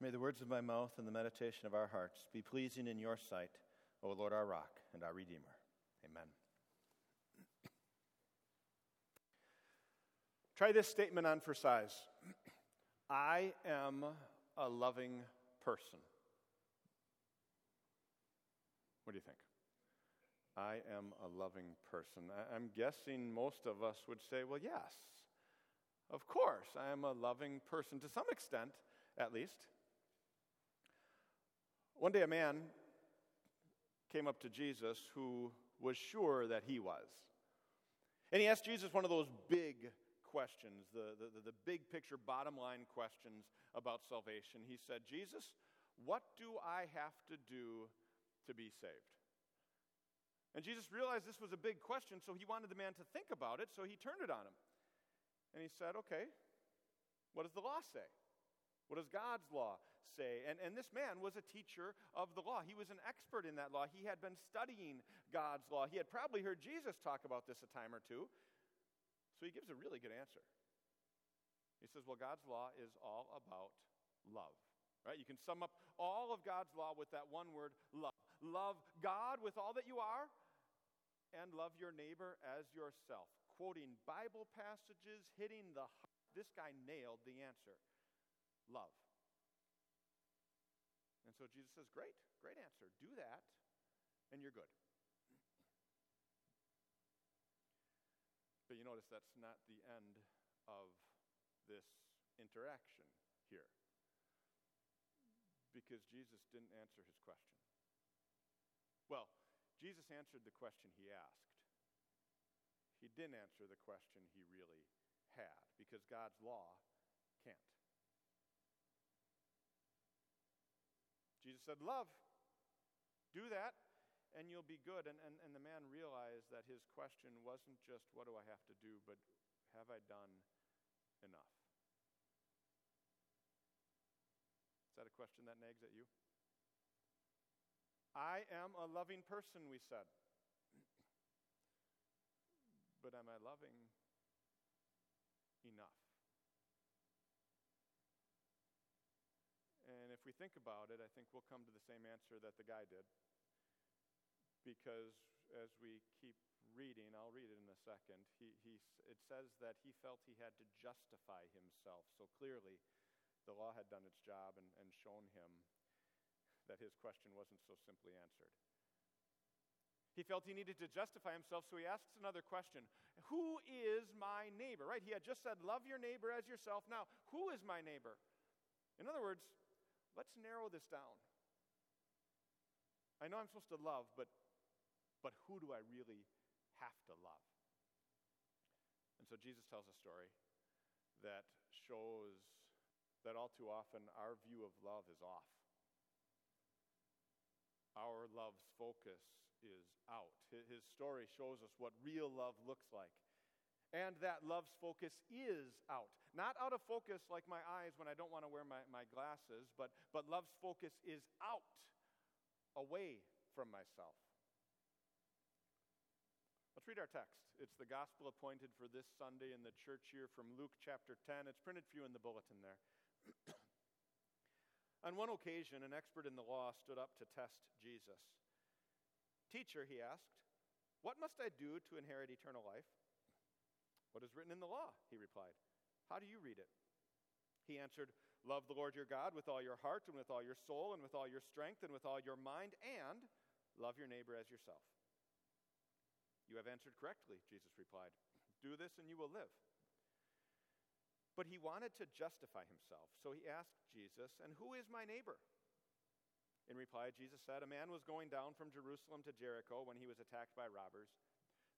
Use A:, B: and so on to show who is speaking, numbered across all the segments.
A: May the words of my mouth and the meditation of our hearts be pleasing in your sight, O Lord, our rock and our redeemer. Amen. Try this statement on for size I am a loving person. What do you think? I am a loving person. I'm guessing most of us would say, well, yes, of course, I am a loving person to some extent, at least. One day, a man came up to Jesus who was sure that he was. And he asked Jesus one of those big questions, the, the, the, big picture, bottom line questions about salvation. He said, Jesus, what do I have to do to be saved? And Jesus realized this was a big question, so he wanted the man to think about it, so he turned it on him. And he said, Okay, what does the law say? What does God's law say? And, and this man was a teacher of the law. He was an expert in that law. He had been studying God's law. He had probably heard Jesus talk about this a time or two. So he gives a really good answer. He says, Well, God's law is all about love. Right? You can sum up all of God's law with that one word, love. Love God with all that you are, and love your neighbor as yourself. Quoting Bible passages, hitting the heart. This guy nailed the answer love. And so Jesus says, Great, great answer. Do that, and you're good. But you notice that's not the end of this interaction here. Because Jesus didn't answer his question. Well, Jesus answered the question he asked. He didn't answer the question he really had, because God's law can't. Jesus said, Love. Do that, and you'll be good. And, and, and the man realized that his question wasn't just, What do I have to do, but have I done enough? Is that a question that nags at you? I am a loving person, we said. but am I loving enough? We think about it, I think we'll come to the same answer that the guy did. Because as we keep reading, I'll read it in a second, he, he, it says that he felt he had to justify himself. So clearly, the law had done its job and, and shown him that his question wasn't so simply answered. He felt he needed to justify himself, so he asks another question Who is my neighbor? Right? He had just said, Love your neighbor as yourself. Now, who is my neighbor? In other words, let's narrow this down. I know I'm supposed to love, but, but who do I really have to love? And so Jesus tells a story that shows that all too often our view of love is off. Our love's focus is out. His story shows us what real love looks like and that love's focus is out. Not out of focus like my eyes when I don't want to wear my, my glasses, but, but love's focus is out, away from myself. Let's read our text. It's the gospel appointed for this Sunday in the church here from Luke chapter 10. It's printed for you in the bulletin there. On one occasion, an expert in the law stood up to test Jesus. Teacher, he asked, what must I do to inherit eternal life? What is written in the law? He replied. How do you read it? He answered, Love the Lord your God with all your heart and with all your soul and with all your strength and with all your mind, and love your neighbor as yourself. You have answered correctly, Jesus replied. Do this and you will live. But he wanted to justify himself, so he asked Jesus, And who is my neighbor? In reply, Jesus said, A man was going down from Jerusalem to Jericho when he was attacked by robbers.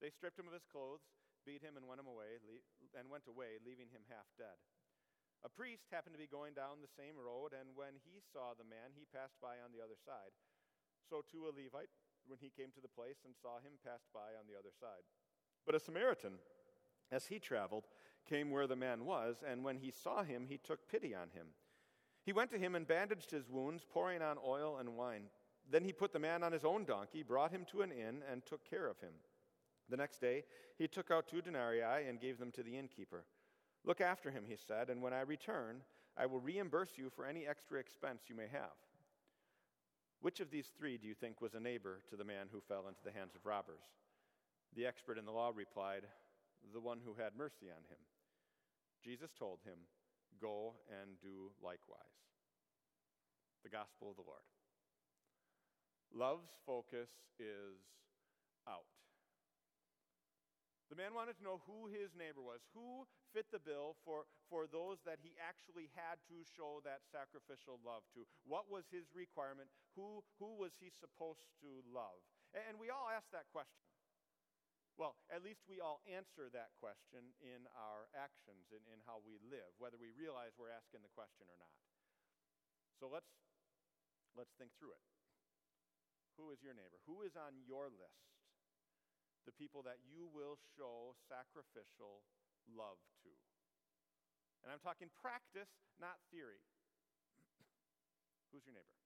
A: They stripped him of his clothes beat him and went him away, and went away, leaving him half dead. A priest happened to be going down the same road, and when he saw the man, he passed by on the other side. So too a Levite, when he came to the place and saw him, passed by on the other side. But a Samaritan, as he traveled, came where the man was, and when he saw him, he took pity on him. He went to him and bandaged his wounds, pouring on oil and wine. Then he put the man on his own donkey, brought him to an inn, and took care of him. The next day, he took out two denarii and gave them to the innkeeper. Look after him, he said, and when I return, I will reimburse you for any extra expense you may have. Which of these three do you think was a neighbor to the man who fell into the hands of robbers? The expert in the law replied, The one who had mercy on him. Jesus told him, Go and do likewise. The Gospel of the Lord. Love's focus is out. The man wanted to know who his neighbor was, who fit the bill for, for those that he actually had to show that sacrificial love to. What was his requirement? Who, who was he supposed to love? And we all ask that question. Well, at least we all answer that question in our actions, in, in how we live, whether we realize we're asking the question or not. So let's, let's think through it. Who is your neighbor? Who is on your list? The people that you will show sacrificial love to. And I'm talking practice, not theory. Who's your neighbor?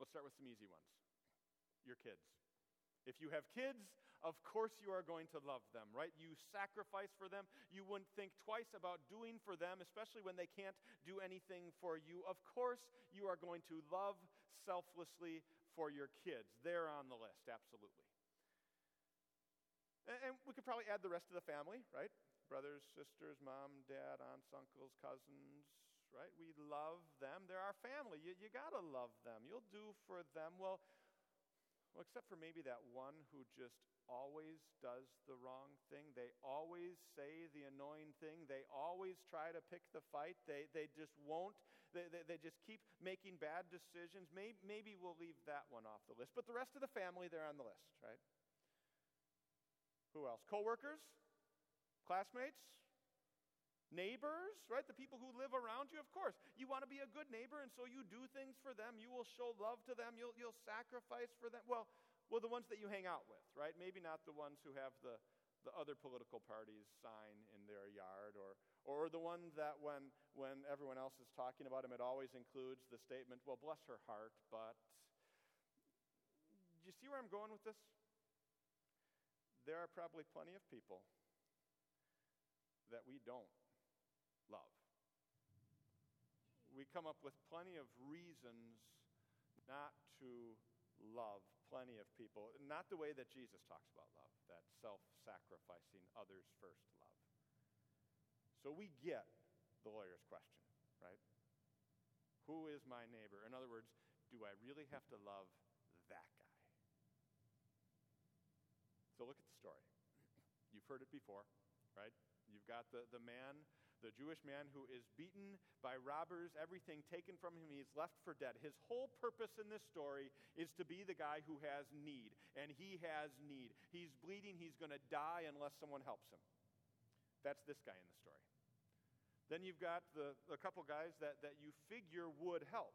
A: Let's start with some easy ones. Your kids. If you have kids, of course you are going to love them, right? You sacrifice for them. You wouldn't think twice about doing for them, especially when they can't do anything for you. Of course you are going to love selflessly for your kids. They're on the list, absolutely. And we could probably add the rest of the family, right? Brothers, sisters, mom, dad, aunts, uncles, cousins, right? We love them. They're our family. You, you got to love them. You'll do for them. Well, well, except for maybe that one who just always does the wrong thing. They always say the annoying thing. They always try to pick the fight. They, they just won't. They, they, they just keep making bad decisions. Maybe, maybe we'll leave that one off the list. But the rest of the family, they're on the list, right? Who else? Coworkers? Classmates? Neighbors, right? The people who live around you, of course. You want to be a good neighbor, and so you do things for them. You will show love to them. You'll, you'll sacrifice for them. Well, well, the ones that you hang out with, right? Maybe not the ones who have the, the other political parties sign in their yard, or, or the one that when, when everyone else is talking about him, it always includes the statement, well, bless her heart, but. Do you see where I'm going with this? There are probably plenty of people that we don't love. We come up with plenty of reasons not to love plenty of people. Not the way that Jesus talks about love, that self sacrificing, others first love. So we get the lawyer's question, right? Who is my neighbor? In other words, do I really have to love that guy? So look at the story. You've heard it before, right? You've got the, the man, the Jewish man who is beaten by robbers, everything taken from him, he's left for dead. His whole purpose in this story is to be the guy who has need, and he has need. He's bleeding, he's going to die unless someone helps him. That's this guy in the story. Then you've got the, the couple guys that, that you figure would help.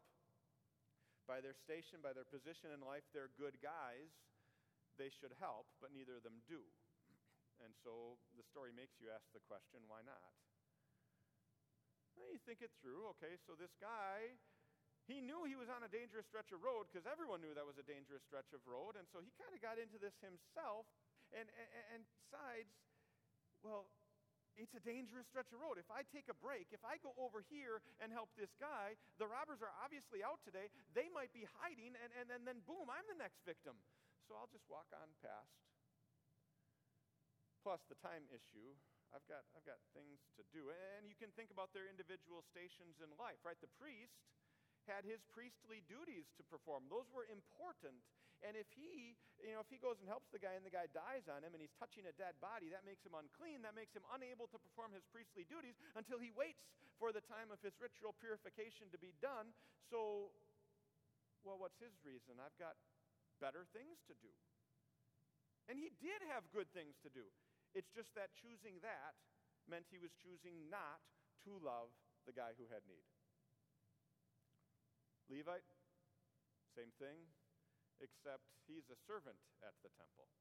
A: By their station, by their position in life, they're good guys they should help, but neither of them do. And so the story makes you ask the question, why not? Well, you think it through. Okay, so this guy, he knew he was on a dangerous stretch of road because everyone knew that was a dangerous stretch of road. And so he kind of got into this himself and, and, and decides, well, it's a dangerous stretch of road. If I take a break, if I go over here and help this guy, the robbers are obviously out today. They might be hiding, and, and, and then boom, I'm the next victim so I'll just walk on past. Plus, the time issue. I've got, I've got things to do. And you can think about their individual stations in life, right? The priest had his priestly duties to perform. Those were important. And if he, you know, if he goes and helps the guy and the guy dies on him and he's touching a dead body, that makes him unclean. That makes him unable to perform his priestly duties until he waits for the time of his ritual purification to be done. So, well, what's his reason? I've got better things to do. And he did have good things to do. It's just that choosing that meant he was choosing not to love the guy who had need. Levite, same thing, except he's a servant at the temple.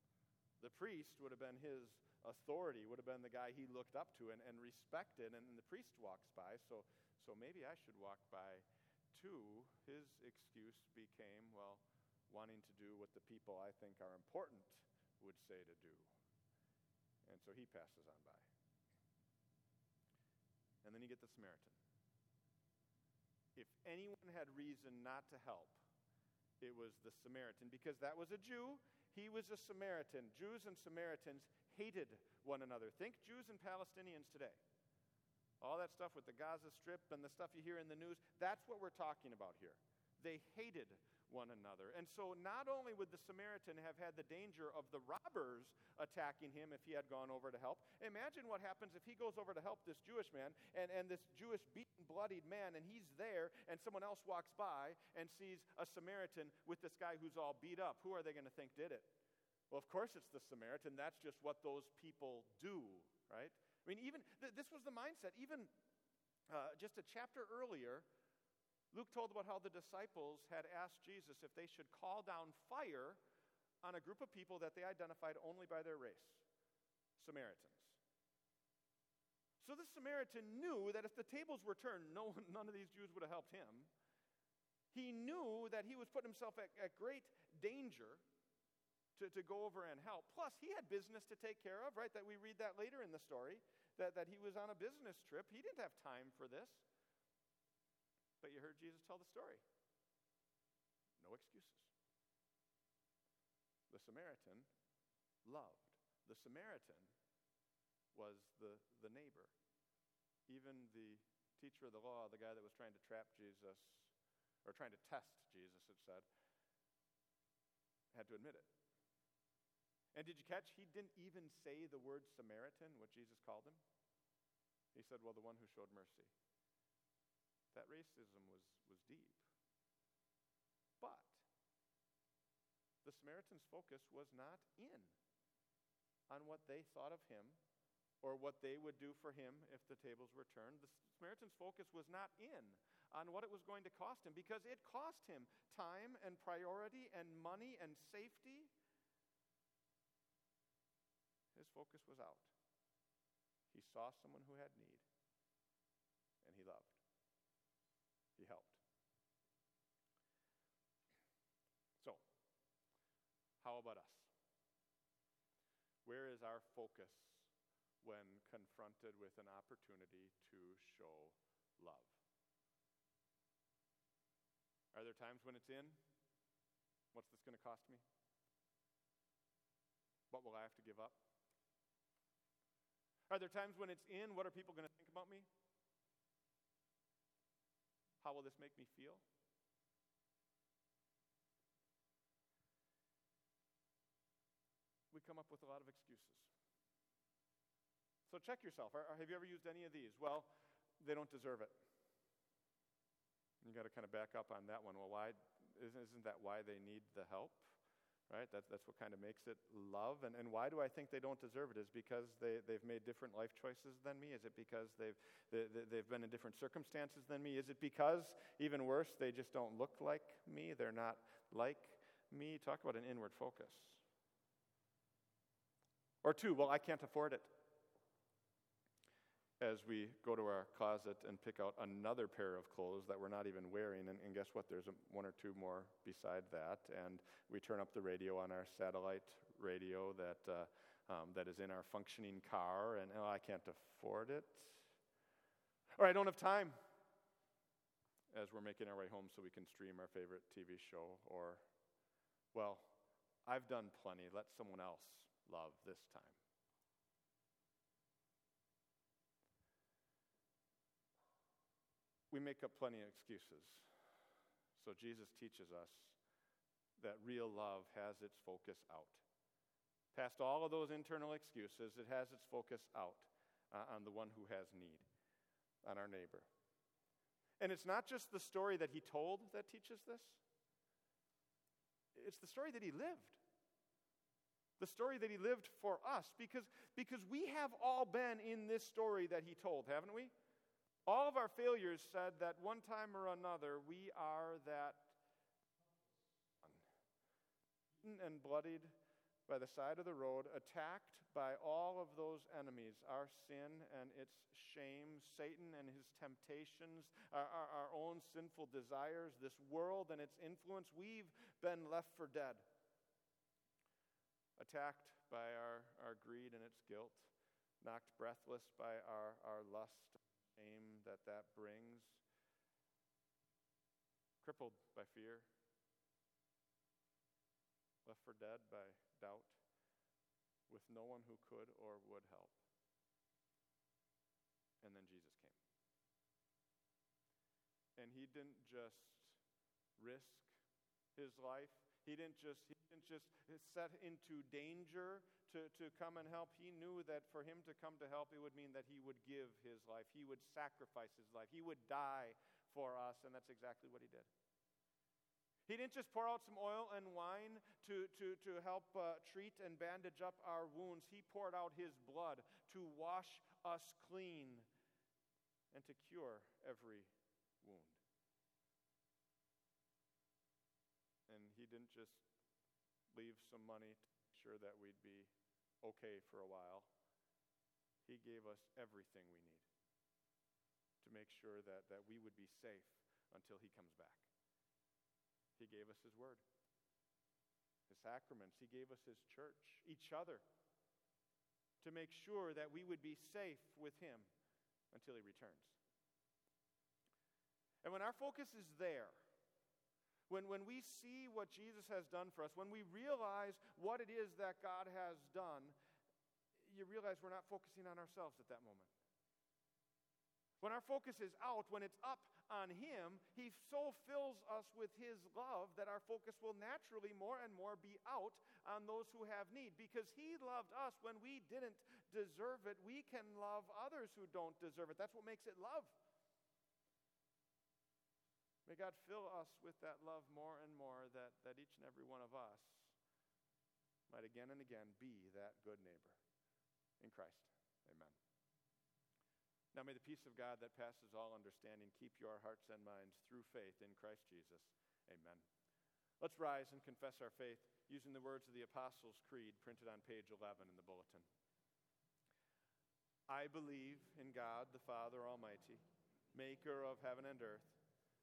A: The priest would have been his authority, would have been the guy he looked up to and, and respected, and, the priest walks by, so, so maybe I should walk by too. His excuse became, well, wanting to do what the people I think are important would say to do. And so he passes on by. And then you get the Samaritan. If anyone had reason not to help, it was the Samaritan because that was a Jew, he was a Samaritan. Jews and Samaritans hated one another. Think Jews and Palestinians today. All that stuff with the Gaza Strip and the stuff you hear in the news, that's what we're talking about here. They hated one another. And so, not only would the Samaritan have had the danger of the robbers attacking him if he had gone over to help, imagine what happens if he goes over to help this Jewish man and, and this Jewish beaten, bloodied man, and he's there, and someone else walks by and sees a Samaritan with this guy who's all beat up. Who are they going to think did it? Well, of course it's the Samaritan. That's just what those people do, right? I mean, even th- this was the mindset. Even uh, just a chapter earlier, Luke told about how the disciples had asked Jesus if they should call down fire on a group of people that they identified only by their race Samaritans. So this Samaritan knew that if the tables were turned, no, none of these Jews would have helped him. He knew that he was putting himself at, at great danger to, to go over and help. Plus, he had business to take care of, right? That we read that later in the story, that, that he was on a business trip. He didn't have time for this. But you heard Jesus tell the story. No excuses. The Samaritan loved. The Samaritan was the, the neighbor. Even the teacher of the law, the guy that was trying to trap Jesus, or trying to test Jesus, it said, had to admit it. And did you catch? He didn't even say the word Samaritan, what Jesus called him. He said, Well, the one who showed mercy. That racism was, was deep. But the Samaritan's focus was not in on what they thought of him or what they would do for him if the tables were turned. The Samaritan's focus was not in on what it was going to cost him because it cost him time and priority and money and safety his focus was out. He saw someone who had need, and he loved. He helped. So, how about us? Where is our focus when confronted with an opportunity to show love? Are there times when it's in? What's this going to cost me? What will I have to give up? Are there times when it's in? What are people going to think about me? How will this make me feel? We come up with a lot of excuses. So check yourself. Have you ever used any of these? Well, they don't deserve it. You got to kind of back up on that one. Well, why isn't, isn't that why they need the help? Right? That's, that's what kind of makes it love. And, and why do I think they don't deserve it? Is because they, they've made different life choices than me? Is it because they've, they, they've been in different circumstances than me? Is it because, even worse, they just don't look like me? They're not like me? Talk about an inward focus. Or two, well, I can't afford it as we go to our closet and pick out another pair of clothes that we're not even wearing. And, and guess what? There's a, one or two more beside that. And we turn up the radio on our satellite radio that, uh, um, that is in our functioning car, and oh, I can't afford it. Or I don't have time as we're making our way home so we can stream our favorite TV show. Or, well, I've done plenty. Let someone else love this time. We make up plenty of excuses. So Jesus teaches us that real love has its focus out. Past all of those internal excuses, it has its focus out uh, on the one who has need, on our neighbor. And it's not just the story that he told that teaches this, it's the story that he lived. The story that he lived for us, because, because we have all been in this story that he told, haven't we? All of our failures said that one time or another we are that and bloodied by the side of the road, attacked by all of those enemies our sin and its shame, Satan and his temptations, our, our, our, own sinful desires, this world and its influence. We've been left for dead, attacked by our, our greed and its guilt, knocked breathless by our, our lust aim that that brings, crippled by fear, left for dead by doubt, with no one who could or would help. And then Jesus came. And he didn't just risk his life. He didn't just, he didn't just set into danger to, to come and help. He knew that for him to come to help, it would mean that he would give his life. He would sacrifice his life. He would die for us, and that's exactly what he did. He didn't just pour out some oil and wine to, to, to help uh, treat and bandage up our wounds. He poured out his blood to wash us clean and to cure every wound. And he didn't just leave some money to make sure that we'd be okay for a while. He gave us everything we need to make sure that, that we would be safe until he comes back. He gave us His Word, His sacraments. He gave us His church, each other, to make sure that we would be safe with Him until He returns. And when our focus is there, when, when we see what Jesus has done for us, when we realize what it is that God has done, you realize we're not focusing on ourselves at that moment. When our focus is out, when it's up on Him, He so fills us with His love that our focus will naturally more and more be out on those who have need. Because He loved us when we didn't deserve it, we can love others who don't deserve it. That's what makes it love. May God fill us with that love more and more that, that each and every one of us might again and again be that good neighbor in Christ. Amen. Now may the peace of God that passes all understanding keep your hearts and minds through faith in Christ Jesus. Amen. Let's rise and confess our faith using the words of the Apostles' Creed printed on page 11 in the bulletin. I believe in God the Father Almighty, maker of heaven and earth.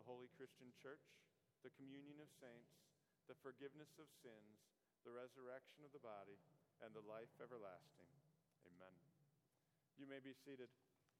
A: the holy Christian church, the communion of saints, the forgiveness of sins, the resurrection of the body, and the life everlasting. Amen. You may be seated.